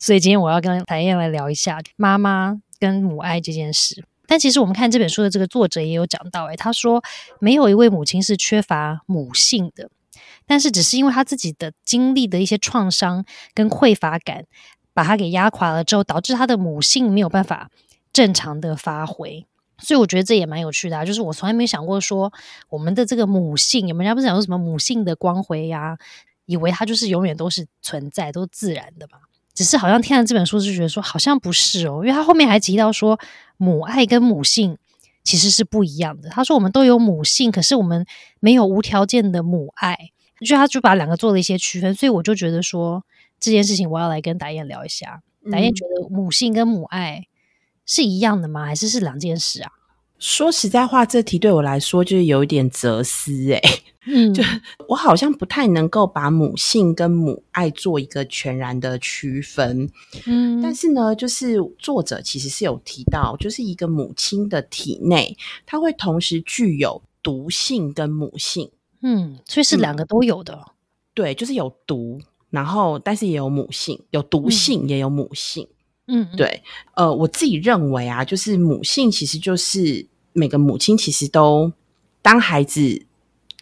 所以今天我要跟台燕来聊一下妈妈跟母爱这件事。但其实我们看这本书的这个作者也有讲到，诶，他说没有一位母亲是缺乏母性的，但是只是因为他自己的经历的一些创伤跟匮乏感，把他给压垮了之后，导致他的母性没有办法正常的发挥。所以我觉得这也蛮有趣的啊，就是我从来没想过说我们的这个母性，有人家不是讲说什么母性的光辉呀，以为它就是永远都是存在，都是自然的嘛。只是好像听了这本书就觉得说好像不是哦，因为他后面还提到说母爱跟母性其实是不一样的。他说我们都有母性，可是我们没有无条件的母爱，就他就把两个做了一些区分。所以我就觉得说这件事情我要来跟达燕聊一下。达燕觉得母性跟母爱是一样的吗？还是是两件事啊？说实在话，这题对我来说就是有一点哲思诶。嗯，就我好像不太能够把母性跟母爱做一个全然的区分，嗯，但是呢，就是作者其实是有提到，就是一个母亲的体内，它会同时具有毒性跟母性，嗯，所以是两个都有的，对，就是有毒，然后但是也有母性，有毒性也有母性，嗯，对，呃，我自己认为啊，就是母性其实就是每个母亲其实都当孩子。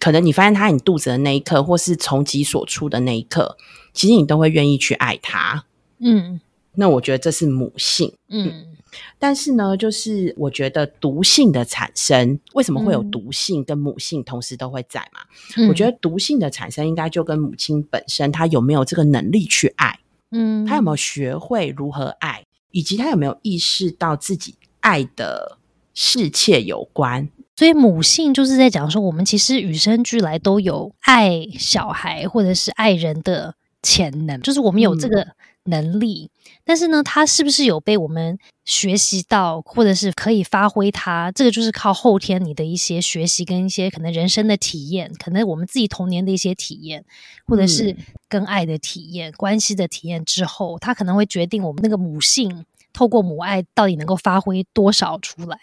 可能你发现他你肚子的那一刻，或是从己所出的那一刻，其实你都会愿意去爱他。嗯，那我觉得这是母性。嗯，但是呢，就是我觉得毒性的产生，为什么会有毒性跟母性同时都会在嘛？我觉得毒性的产生应该就跟母亲本身她有没有这个能力去爱，嗯，她有没有学会如何爱，以及她有没有意识到自己爱的世切有关。所以母性就是在讲说，我们其实与生俱来都有爱小孩或者是爱人的潜能，就是我们有这个能力。但是呢，他是不是有被我们学习到，或者是可以发挥它？这个就是靠后天你的一些学习跟一些可能人生的体验，可能我们自己童年的一些体验，或者是跟爱的体验、关系的体验之后，他可能会决定我们那个母性透过母爱到底能够发挥多少出来。